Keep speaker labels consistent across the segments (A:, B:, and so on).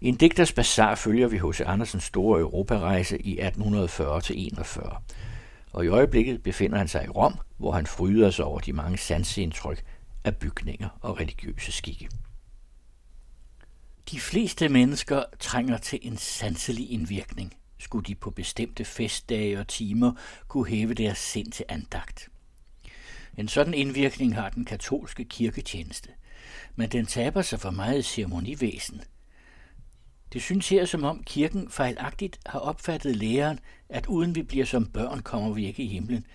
A: I en digters bazar følger vi H.C. Andersens store europarejse i 1840-41, og i øjeblikket befinder han sig i Rom, hvor han fryder sig over de mange sansindtryk af bygninger og religiøse skikke. De fleste mennesker trænger til en sanselig indvirkning, skulle de på bestemte festdage og timer kunne hæve deres sind til andagt. En sådan indvirkning har den katolske kirketjeneste, men den taber sig for meget ceremonivæsen. Det synes her, som om kirken fejlagtigt har opfattet læren, at uden vi bliver som børn, kommer vi ikke i himlen.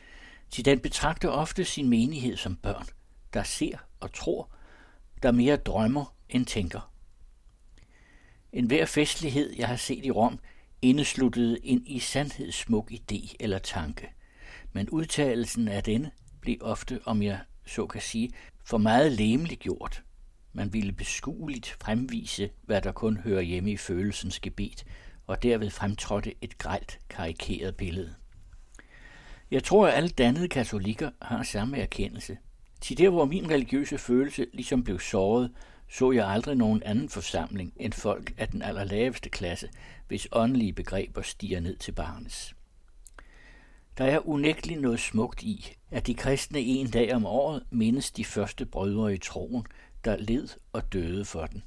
A: Til den betragter ofte sin menighed som børn, der ser og tror, der mere drømmer end tænker. En hver festlighed, jeg har set i Rom, indesluttede en i sandhed smuk idé eller tanke. Men udtalelsen af denne blev ofte, om jeg så kan sige, for meget lemelig gjort. Man ville beskueligt fremvise, hvad der kun hører hjemme i følelsens gebet, og derved fremtrådte et grelt karikeret billede. Jeg tror, at alle dannede katolikker har samme erkendelse. Til der, hvor min religiøse følelse ligesom blev såret, så jeg aldrig nogen anden forsamling end folk af den allerlaveste klasse, hvis åndelige begreber stiger ned til barnes. Der er unægteligt noget smukt i, at de kristne en dag om året mindes de første brødre i troen, der led og døde for den,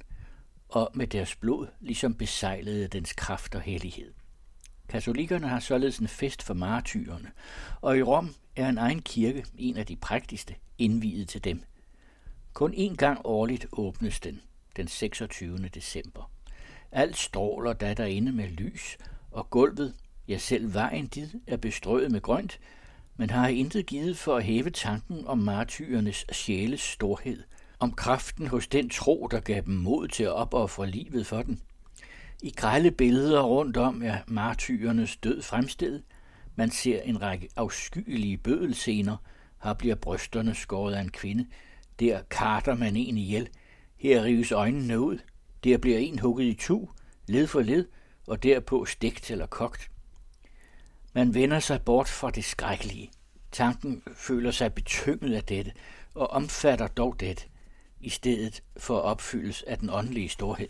A: og med deres blod ligesom besejlede dens kraft og hellighed. Katolikkerne har således en fest for martyrerne, og i Rom er en egen kirke, en af de prægtigste, indviet til dem. Kun én gang årligt åbnes den, den 26. december. Alt stråler da derinde med lys, og gulvet, ja selv vejen dit, er bestrøget med grønt, men har intet givet for at hæve tanken om martyrernes sjæles storhed, om kraften hos den tro, der gav dem mod til at opoffre livet for den. I grælde billeder rundt om er martyrernes død fremstillet. Man ser en række afskyelige bødelscener. Her bliver brysterne skåret af en kvinde. Der karter man en ihjel. Her rives øjnene ud. Der bliver en hugget i tu, led for led, og derpå stegt eller kogt. Man vender sig bort fra det skrækkelige. Tanken føler sig betynget af dette, og omfatter dog dette, i stedet for opfyldes af den åndelige storhed.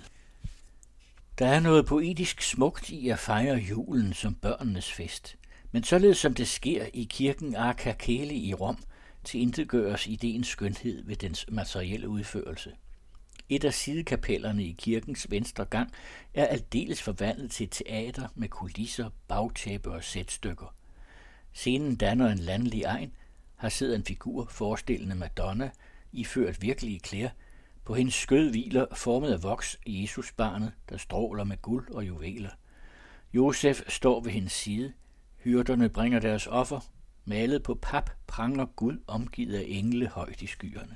A: Der er noget poetisk smukt i at fejre julen som børnenes fest, men således som det sker i kirken Arcacheli i Rom, til gøres idéens skønhed ved dens materielle udførelse. Et af sidekapellerne i kirkens venstre gang er aldeles forvandlet til teater med kulisser, bagtæppe og sætstykker. Scenen danner en landlig egen, har sidder en figur forestillende Madonna, iført virkelige klæder, på hendes skød hviler, formet af voks, Jesusbarnet, der stråler med guld og juveler. Josef står ved hendes side. Hyrderne bringer deres offer. Malet på pap pranger Gud omgivet af engle højt i skyerne.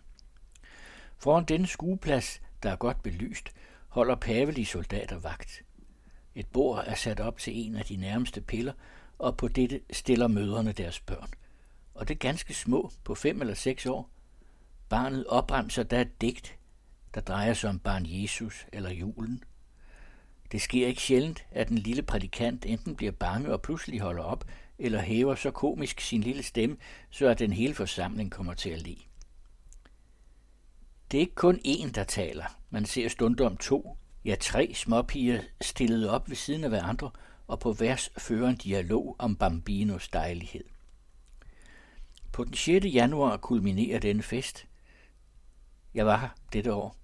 A: Foran denne skueplads, der er godt belyst, holder pavelige soldater vagt. Et bord er sat op til en af de nærmeste piller, og på dette stiller mødrene deres børn. Og det er ganske små, på fem eller seks år. Barnet opremser da et digt, der drejer sig om barn Jesus eller julen. Det sker ikke sjældent, at den lille prædikant enten bliver bange og pludselig holder op, eller hæver så komisk sin lille stemme, så at den hele forsamling kommer til at le. Det er ikke kun én, der taler. Man ser stundom to, ja tre småpiger stillet op ved siden af hverandre, og på vers fører en dialog om Bambinos dejlighed. På den 6. januar kulminerer denne fest. Jeg var her dette år.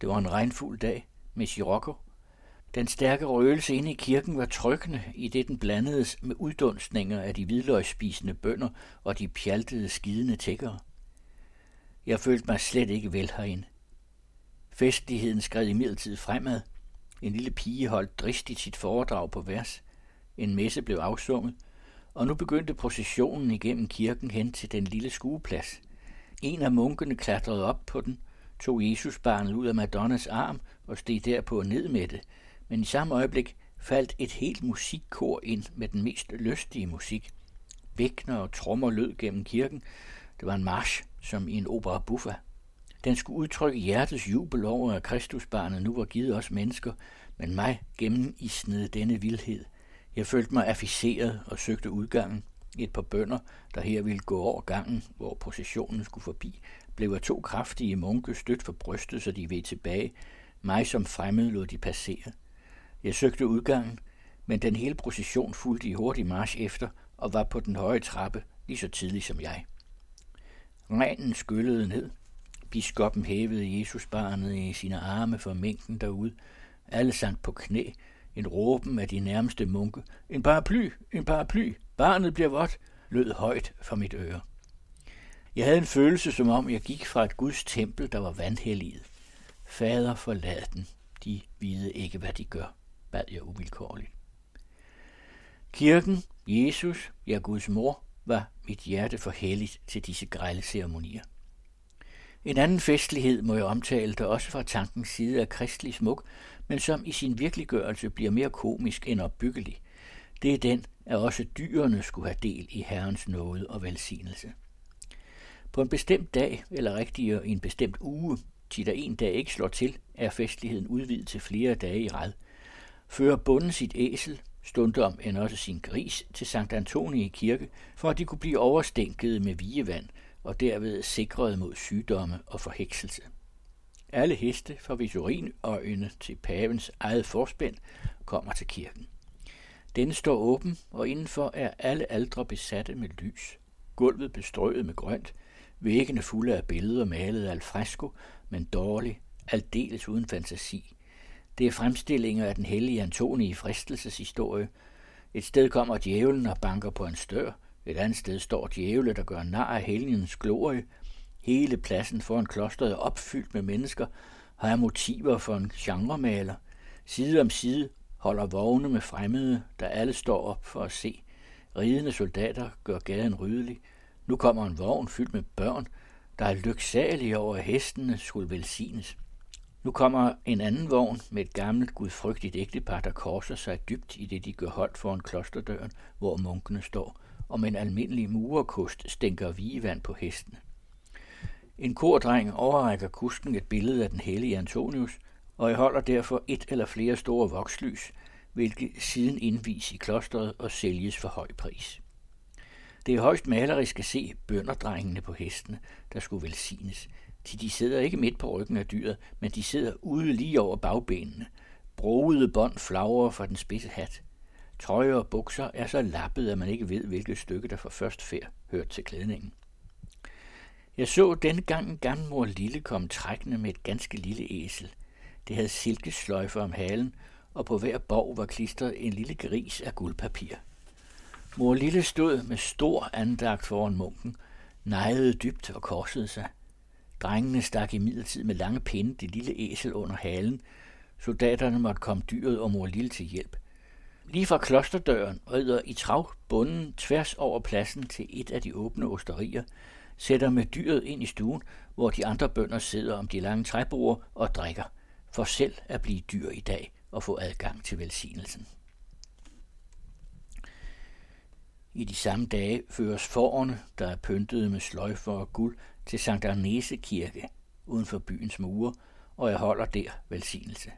A: Det var en regnfuld dag med Sirocco. Den stærke røgelse inde i kirken var trykkende, i det den blandedes med uddunstninger af de hvidløgsspisende bønder og de pjaltede skidende tækkere. Jeg følte mig slet ikke vel herinde. Festligheden skred imidlertid fremad. En lille pige holdt dristigt sit foredrag på vers. En messe blev afsunget, og nu begyndte processionen igennem kirken hen til den lille skueplads. En af munkene klatrede op på den, tog Jesusbarnet ud af Madonnas arm og steg derpå ned med det, men i samme øjeblik faldt et helt musikkor ind med den mest lystige musik. Bækner og trommer lød gennem kirken. Det var en march, som i en opera buffa. Den skulle udtrykke hjertets jubel over, at Kristusbarnet nu var givet os mennesker, men mig gennem isnede denne vildhed. Jeg følte mig afficeret og søgte udgangen. Et par bønder, der her ville gå over gangen, hvor processionen skulle forbi, blev af to kraftige munke stødt for brystet, så de ved tilbage. Mig som fremmed lod de passere. Jeg søgte udgangen, men den hele procession fulgte i hurtig march efter og var på den høje trappe lige så tidligt som jeg. Regnen skyllede ned. Biskoppen hævede Jesusbarnet i sine arme for mængden derude. Alle sank på knæ. En råben af de nærmeste munke. En paraply, en paraply, barnet bliver vådt, lød højt fra mit øre. Jeg havde en følelse, som om jeg gik fra et Guds tempel, der var vandhelliget. Fader, forlad den. De vide ikke, hvad de gør, bad jeg uvilkårligt. Kirken, Jesus, ja Guds mor, var mit hjerte for helligt til disse grælde ceremonier. En anden festlighed må jeg omtale, der også fra tankens side er kristelig smuk, men som i sin virkeliggørelse bliver mere komisk end opbyggelig. Det er den, at også dyrene skulle have del i Herrens nåde og velsignelse. På en bestemt dag, eller rigtigere i en bestemt uge, til der en dag ikke slår til, er festligheden udvidet til flere dage i rad. Fører bunden sit æsel, stundom end også sin gris, til Sankt Antoni i kirke, for at de kunne blive overstænket med vigevand og derved sikret mod sygdomme og forhekselse. Alle heste fra Vitorinøjene til pavens eget forspænd kommer til kirken. Den står åben, og indenfor er alle aldre besatte med lys. Gulvet bestrøget med grønt, væggene fulde af billeder malet al fresco, men dårligt, aldeles uden fantasi. Det er fremstillinger af den hellige Antoni i fristelseshistorie. Et sted kommer djævlen og banker på en stør, et andet sted står djævle, der gør nar af helgens glorie. Hele pladsen foran klosteret er opfyldt med mennesker, har jeg motiver for en genremaler. Side om side holder vogne med fremmede, der alle står op for at se. Ridende soldater gør gaden ryddelig. Nu kommer en vogn fyldt med børn, der er lyksalige over, at hestene skulle velsignes. Nu kommer en anden vogn med et gammelt gudfrygtigt ægtepar, der korser sig dybt i det, de gør holdt foran klosterdøren, hvor munkene står, og med en almindelig murerkost stænker vigevand på hestene. En kordreng overrækker kusken et billede af den hellige Antonius, og jeg holder derfor et eller flere store vokslys, hvilket siden indvis i klosteret og sælges for høj pris. Det er højst malerisk at se bønderdrengene på hestene, der skulle velsignes. De, de sidder ikke midt på ryggen af dyret, men de sidder ude lige over bagbenene. Broede bånd flagrer fra den spidse hat. Trøjer og bukser er så lappet, at man ikke ved, hvilket stykke der for først færd hørt til klædningen. Jeg så denne gang en gammel mor Lille komme trækkende med et ganske lille æsel. Det havde silkesløjfer om halen, og på hver borg var klistret en lille gris af guldpapir. Mor Lille stod med stor andagt foran munken, nejede dybt og korsede sig. Drengene stak i midlertid med lange pinde det lille æsel under halen. Soldaterne måtte komme dyret og mor Lille til hjælp. Lige fra klosterdøren rider i trav bunden tværs over pladsen til et af de åbne osterier, sætter med dyret ind i stuen, hvor de andre bønder sidder om de lange træbord og drikker, for selv at blive dyr i dag og få adgang til velsignelsen. I de samme dage føres forerne, der er pyntet med sløjfer og guld, til Sankt Arnese kirke uden for byens mure, og jeg holder der velsignelse.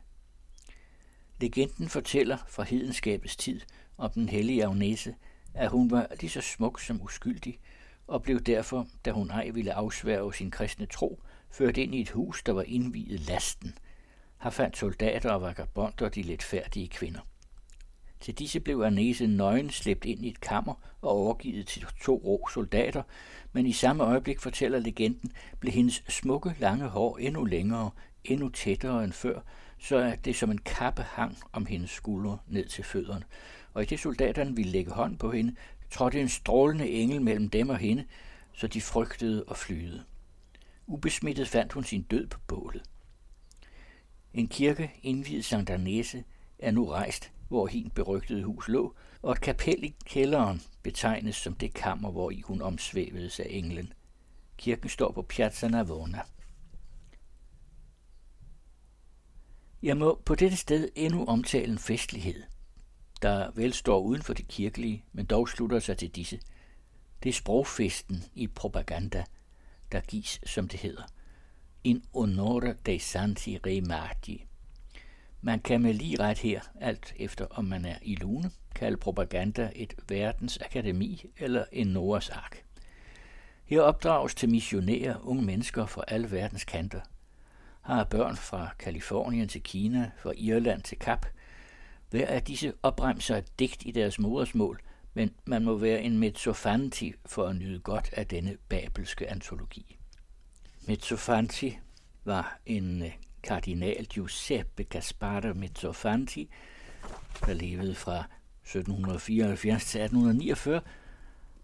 A: Legenden fortæller fra hedenskabets tid om den hellige Agnese, at hun var lige så smuk som uskyldig, og blev derfor, da hun ej ville afsværge sin kristne tro, ført ind i et hus, der var indviet lasten. Har fandt soldater og vagabonder de lidt færdige kvinder. Til disse blev Arnese nøgen slæbt ind i et kammer og overgivet til to rå soldater, men i samme øjeblik, fortæller legenden, blev hendes smukke, lange hår endnu længere, endnu tættere end før, så at det som en kappe hang om hendes skuldre ned til fødderne. Og i det soldaterne ville lægge hånd på hende, trådte en strålende engel mellem dem og hende, så de frygtede og flyede. Ubesmittet fandt hun sin død på bålet. En kirke indviet Sankt Agnese er nu rejst hvor hin berygtede hus lå, og et kapel i kælderen betegnes som det kammer, hvor i hun omsvævedes af englen. Kirken står på Piazza Navona. Jeg må på dette sted endnu omtale en festlighed, der vel står uden for det kirkelige, men dog slutter sig til disse. Det er sprogfesten i propaganda, der gives, som det hedder. In onore dei santi re marti, man kan med lige ret her, alt efter om man er i lune, kalde propaganda et verdensakademi eller en Noras ark. Her opdrages til missionære unge mennesker fra alle verdens kanter. Har børn fra Kalifornien til Kina, fra Irland til Kap, hver af disse opremser et digt i deres modersmål, men man må være en mezzofanti for at nyde godt af denne babelske antologi. Mezzofanti var en eh, kardinal Giuseppe Gaspare Mezzofanti, der levede fra 1774 til 1849,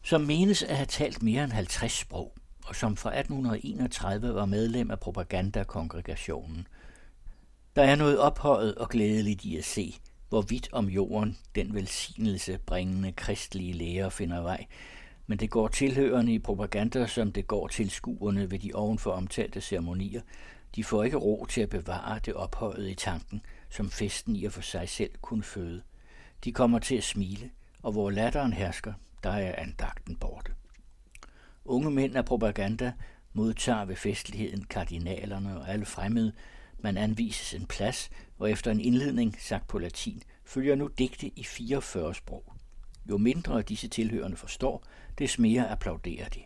A: som menes at have talt mere end 50 sprog, og som fra 1831 var medlem af propagandakongregationen. Der er noget ophøjet og glædeligt i at se, hvorvidt om jorden den velsignelse bringende kristelige læger finder vej, men det går tilhørende i propaganda, som det går til skuerne ved de ovenfor omtalte ceremonier. De får ikke ro til at bevare det ophøjet i tanken, som festen i og for sig selv kunne føde. De kommer til at smile, og hvor latteren hersker, der er andagten borte. Unge mænd af propaganda modtager ved festligheden kardinalerne og alle fremmede. Man anvises en plads, og efter en indledning sagt på latin, følger nu digte i 44 sprog. Jo mindre disse tilhørende forstår, des mere applauderer de.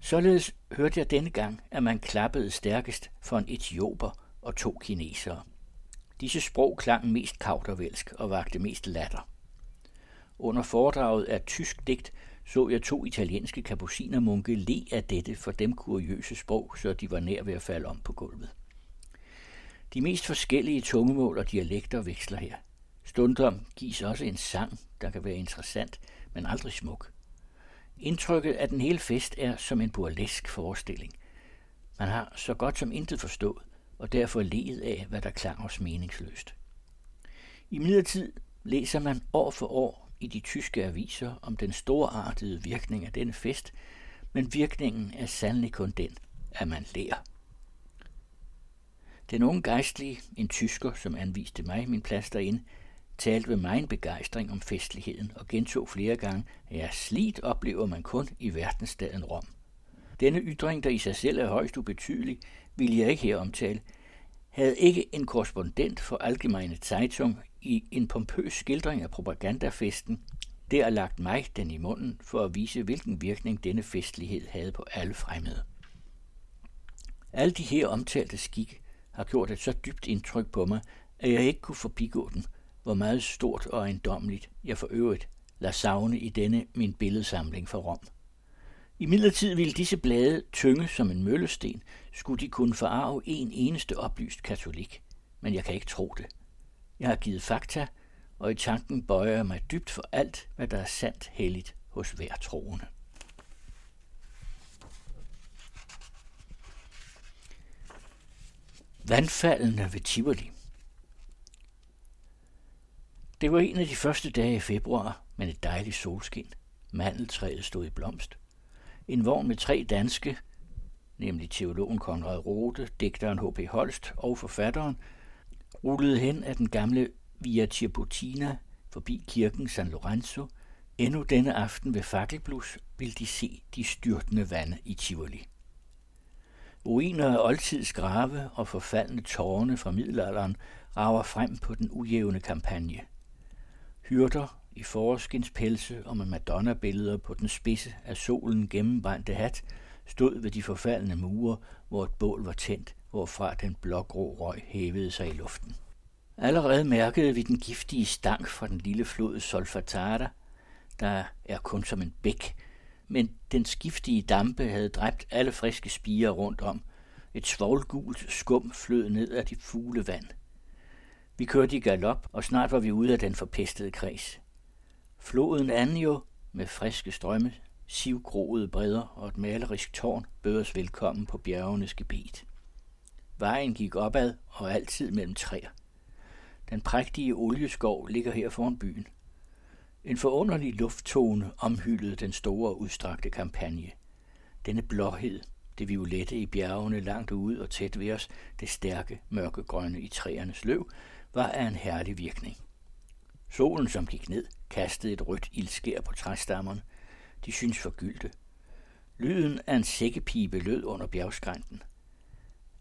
A: Således hørte jeg denne gang, at man klappede stærkest for en etioper og to kinesere. Disse sprog klang mest kautervælsk og vagte mest latter. Under foredraget af tysk digt så jeg to italienske kapucinermunke le af dette for dem kuriøse sprog, så de var nær ved at falde om på gulvet. De mest forskellige tungemål og dialekter veksler her. Stundom gives også en sang, der kan være interessant, men aldrig smuk. Indtrykket af den hele fest er som en burlesk forestilling. Man har så godt som intet forstået, og derfor ledet af, hvad der klang os meningsløst. I midlertid læser man år for år i de tyske aviser om den storartede virkning af denne fest, men virkningen er sandelig kun den, at man lærer. Den unge gejstlige, en tysker, som anviste mig min plads derinde, talte ved mig en begejstring om festligheden og gentog flere gange, at ja, slidt oplever man kun i verdensstaden Rom. Denne ytring, der i sig selv er højst ubetydelig, vil jeg ikke her omtale, havde ikke en korrespondent for Allgemeine Zeitung i en pompøs skildring af propagandafesten der lagt mig den i munden for at vise, hvilken virkning denne festlighed havde på alle fremmede. Alle de her omtalte skikke har gjort et så dybt indtryk på mig, at jeg ikke kunne forbigå den, hvor meget stort og ejendommeligt jeg for øvrigt lader savne i denne min billedsamling for Rom. I midlertid ville disse blade tynge som en møllesten, skulle de kunne forarve en eneste oplyst katolik, men jeg kan ikke tro det. Jeg har givet fakta, og i tanken bøjer jeg mig dybt for alt, hvad der er sandt helligt hos hver troende. Vandfaldene ved Tivoli Det var en af de første dage i februar, men et dejligt solskin. Mandeltræet stod i blomst. En vogn med tre danske, nemlig teologen Konrad Rode, digteren H.P. Holst og forfatteren, rullede hen af den gamle Via Tirbutina forbi kirken San Lorenzo. Endnu denne aften ved fakkelblus vil de se de styrtende vande i Tivoli. Ruiner af oldtids grave og forfaldende tårne fra middelalderen rager frem på den ujævne kampagne. Hyrder i forårskinspelse og med madonna-billeder på den spidse af solen gennembrændte hat stod ved de forfaldende mure, hvor et bål var tændt, hvorfra den blågrå røg hævede sig i luften. Allerede mærkede vi den giftige stank fra den lille flod Solfatara, der er kun som en bæk, men den skiftige dampe havde dræbt alle friske spiger rundt om. Et svovlgult skum flød ned af de fugle vand. Vi kørte i galop, og snart var vi ude af den forpestede kreds. Floden Anjo med friske strømme, sivgroede bredder og et malerisk tårn bød os velkommen på bjergenes gebet. Vejen gik opad og altid mellem træer. Den prægtige olieskov ligger her foran byen. En forunderlig lufttone omhyldede den store udstrakte kampagne. Denne blåhed, det violette i bjergene langt ude og tæt ved os, det stærke mørkegrønne i træernes løv, var af en herlig virkning. Solen, som gik ned, kastede et rødt ildskær på træstammerne. De syntes forgyldte. Lyden af en sækkepibe lød under bjergskrænten.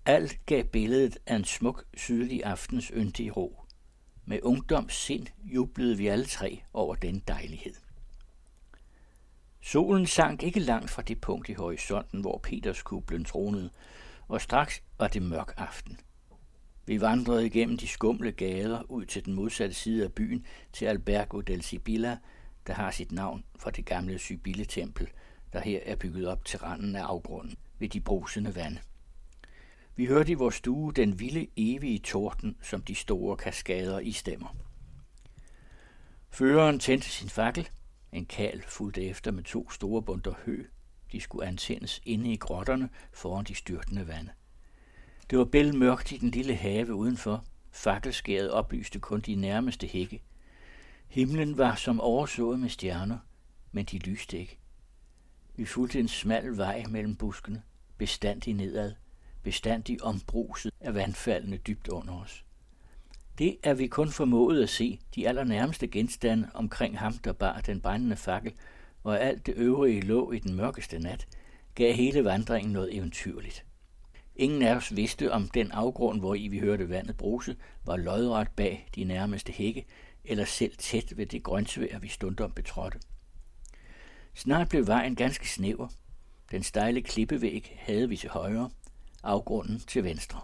A: Alt gav billedet af en smuk sydlig aftens yndige ro. Med ungdoms sind jublede vi alle tre over den dejlighed. Solen sank ikke langt fra det punkt i horisonten, hvor Peterskublen tronede, og straks var det mørk aften. Vi vandrede igennem de skumle gader ud til den modsatte side af byen til Albergo del Sibilla, der har sit navn fra det gamle Sibille-tempel, der her er bygget op til randen af afgrunden ved de brusende vande. Vi hørte i vores stue den vilde evige torden, som de store kaskader i stemmer. Føreren tændte sin fakkel. En kal fulgte efter med to store bunter hø. De skulle antændes inde i grotterne foran de styrtende vande. Det var bælmørkt i den lille have udenfor. Fakkelskæret oplyste kun de nærmeste hække. Himlen var som oversået med stjerner, men de lyste ikke. Vi fulgte en smal vej mellem buskene, bestandig nedad, bestandig ombruset af vandfaldene dybt under os. Det er vi kun formået at se de allernærmeste genstande omkring ham, der bar den brændende fakkel, og alt det øvrige lå i den mørkeste nat, gav hele vandringen noget eventyrligt. Ingen af os vidste, om den afgrund, hvor i vi hørte vandet bruse, var lodret bag de nærmeste hække, eller selv tæt ved det grøntsvær, vi stundom betrådte. Snart blev vejen ganske snæver. Den stejle klippevæg havde vi til højre, afgrunden til venstre.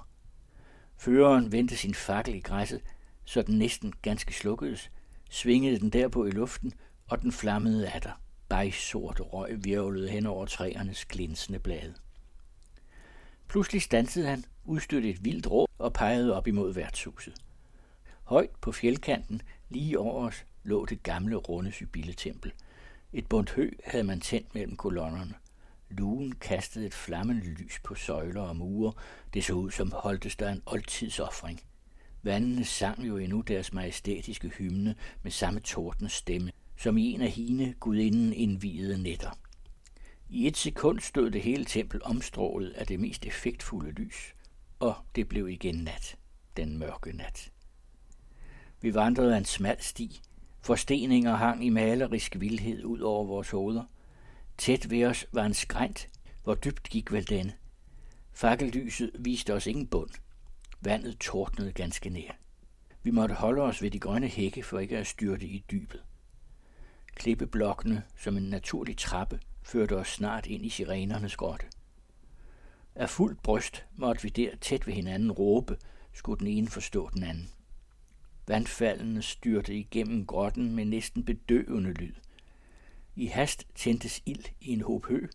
A: Føreren vendte sin fakkel i græsset, så den næsten ganske slukkedes, svingede den derpå i luften, og den flammede af der. Bejsort røg virvlede hen over træernes glinsende blade. Pludselig stansede han, udstødte et vildt råb og pegede op imod værtshuset. Højt på fjeldkanten, lige over os, lå det gamle runde Sybille-tempel. Et bundt hø havde man tændt mellem kolonnerne. Lugen kastede et flammende lys på søjler og mure. Det så ud som holdtes der en oldtidsoffring. Vandene sang jo endnu deres majestætiske hymne med samme tordens stemme, som i en af hine gudinden indvidede netter. I et sekund stod det hele tempel omstrålet af det mest effektfulde lys, og det blev igen nat, den mørke nat. Vi vandrede en smal sti, forsteninger hang i malerisk vildhed ud over vores hoveder. Tæt ved os var en skrænt, hvor dybt gik vel denne. Fakkellyset viste os ingen bund. Vandet tordnede ganske nær. Vi måtte holde os ved de grønne hække for ikke at styrte i dybet. Klippeblokkene som en naturlig trappe førte os snart ind i sirenernes grotte. Af fuldt bryst måtte vi der tæt ved hinanden råbe, skulle den ene forstå den anden. Vandfaldene styrte igennem grotten med næsten bedøvende lyd. I hast tændtes ild i en håb hø.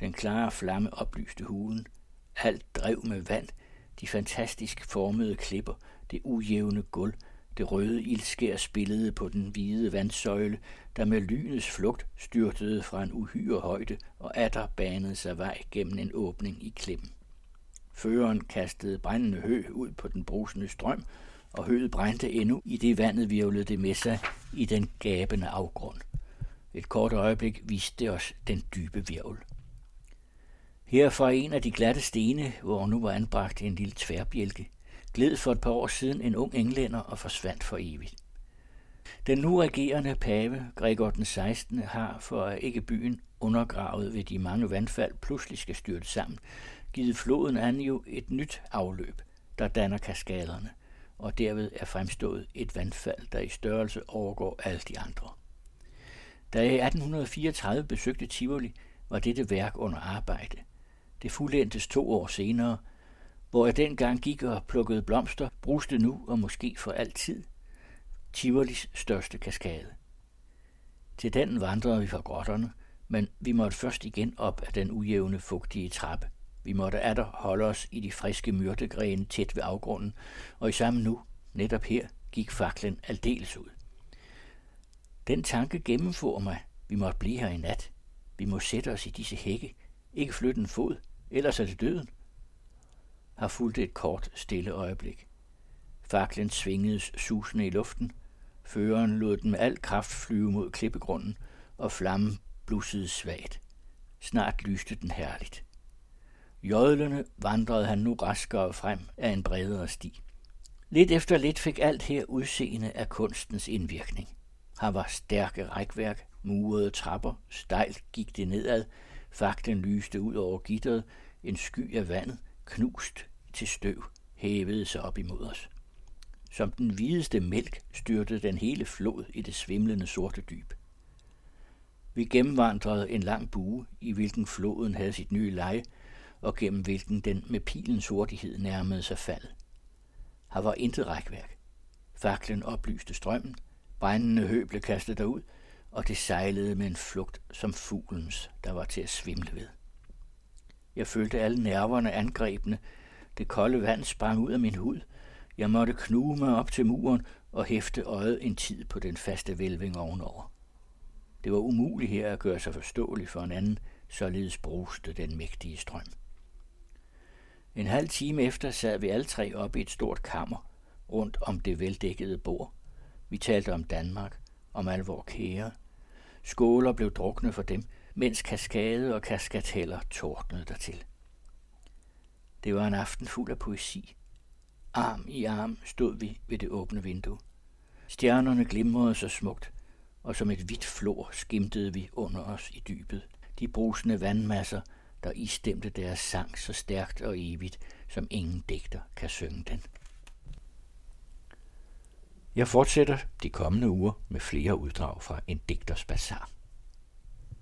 A: Den klare flamme oplyste hulen. Alt drev med vand. De fantastisk formede klipper, det ujævne gulv, det røde ildskær spillede på den hvide vandsøjle, der med lynets flugt styrtede fra en uhyre højde og atter banede sig vej gennem en åbning i klippen. Føreren kastede brændende hø ud på den brusende strøm, og høet brændte endnu, i det vandet virvlede det med sig i den gabende afgrund. Et kort øjeblik viste det os den dybe virvel. Her fra en af de glatte stene, hvor nu var anbragt en lille tværbjælke, gled for et par år siden en ung englænder og forsvandt for evigt. Den nu regerende pave, Gregor den 16., har for at ikke byen undergravet ved de mange vandfald pludselig skal styrte sammen, givet floden an jo et nyt afløb, der danner kaskaderne, og derved er fremstået et vandfald, der i størrelse overgår alle de andre. Da jeg i 1834 besøgte Tivoli, var dette værk under arbejde. Det fuldendtes to år senere, hvor jeg dengang gik og plukkede blomster, bruste nu og måske for altid Tivolis største kaskade. Til den vandrede vi fra grotterne, men vi måtte først igen op af den ujævne, fugtige trappe. Vi måtte atter holde os i de friske myrtegrene tæt ved afgrunden, og i samme nu, netop her, gik faklen aldeles ud. Den tanke gennemfører mig. Vi måtte blive her i nat. Vi må sætte os i disse hække. Ikke flytte en fod, ellers er det døden. Har fulgt et kort, stille øjeblik. Faklen svingedes susende i luften. Føreren lod den med al kraft flyve mod klippegrunden, og flammen blussede svagt. Snart lyste den herligt. Jodlende vandrede han nu raskere frem af en bredere sti. Lidt efter lidt fik alt her udseende af kunstens indvirkning. Her var stærke rækværk, murede trapper, stejlt gik det nedad, fakten lyste ud over gitteret, en sky af vandet, knust til støv, hævede sig op imod os. Som den hvideste mælk styrtede den hele flod i det svimlende sorte dyb. Vi gennemvandrede en lang bue, i hvilken floden havde sit nye leje, og gennem hvilken den med pilens hurtighed nærmede sig fald. Her var intet rækværk. Faklen oplyste strømmen, brændende hø blev kastet derud, og det sejlede med en flugt som fuglens, der var til at svimle ved. Jeg følte alle nerverne angrebne. Det kolde vand sprang ud af min hud. Jeg måtte knuge mig op til muren og hæfte øjet en tid på den faste vælving ovenover. Det var umuligt her at gøre sig forståelig for en anden, således bruste den mægtige strøm. En halv time efter sad vi alle tre oppe i et stort kammer, rundt om det veldækkede bord. Vi talte om Danmark, om al vores kære. Skåler blev drukne for dem, mens kaskade og kaskateller tordnede dertil. Det var en aften fuld af poesi. Arm i arm stod vi ved det åbne vindue. Stjernerne glimrede så smukt, og som et hvidt flor skimtede vi under os i dybet. De brusende vandmasser, der istemte deres sang så stærkt og evigt, som ingen digter kan synge den. Jeg fortsætter de kommende uger med flere uddrag fra en digters bazar.